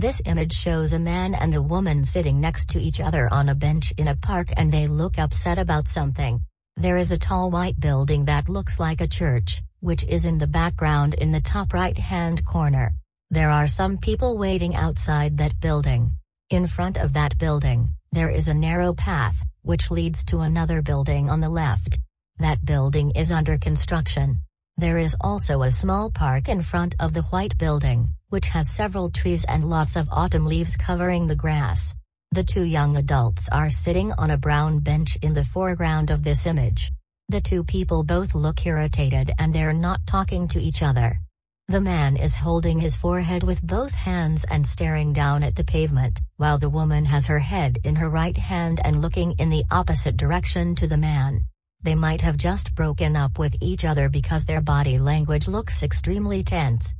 This image shows a man and a woman sitting next to each other on a bench in a park and they look upset about something. There is a tall white building that looks like a church, which is in the background in the top right hand corner. There are some people waiting outside that building. In front of that building, there is a narrow path, which leads to another building on the left. That building is under construction. There is also a small park in front of the white building, which has several trees and lots of autumn leaves covering the grass. The two young adults are sitting on a brown bench in the foreground of this image. The two people both look irritated and they're not talking to each other. The man is holding his forehead with both hands and staring down at the pavement, while the woman has her head in her right hand and looking in the opposite direction to the man. They might have just broken up with each other because their body language looks extremely tense.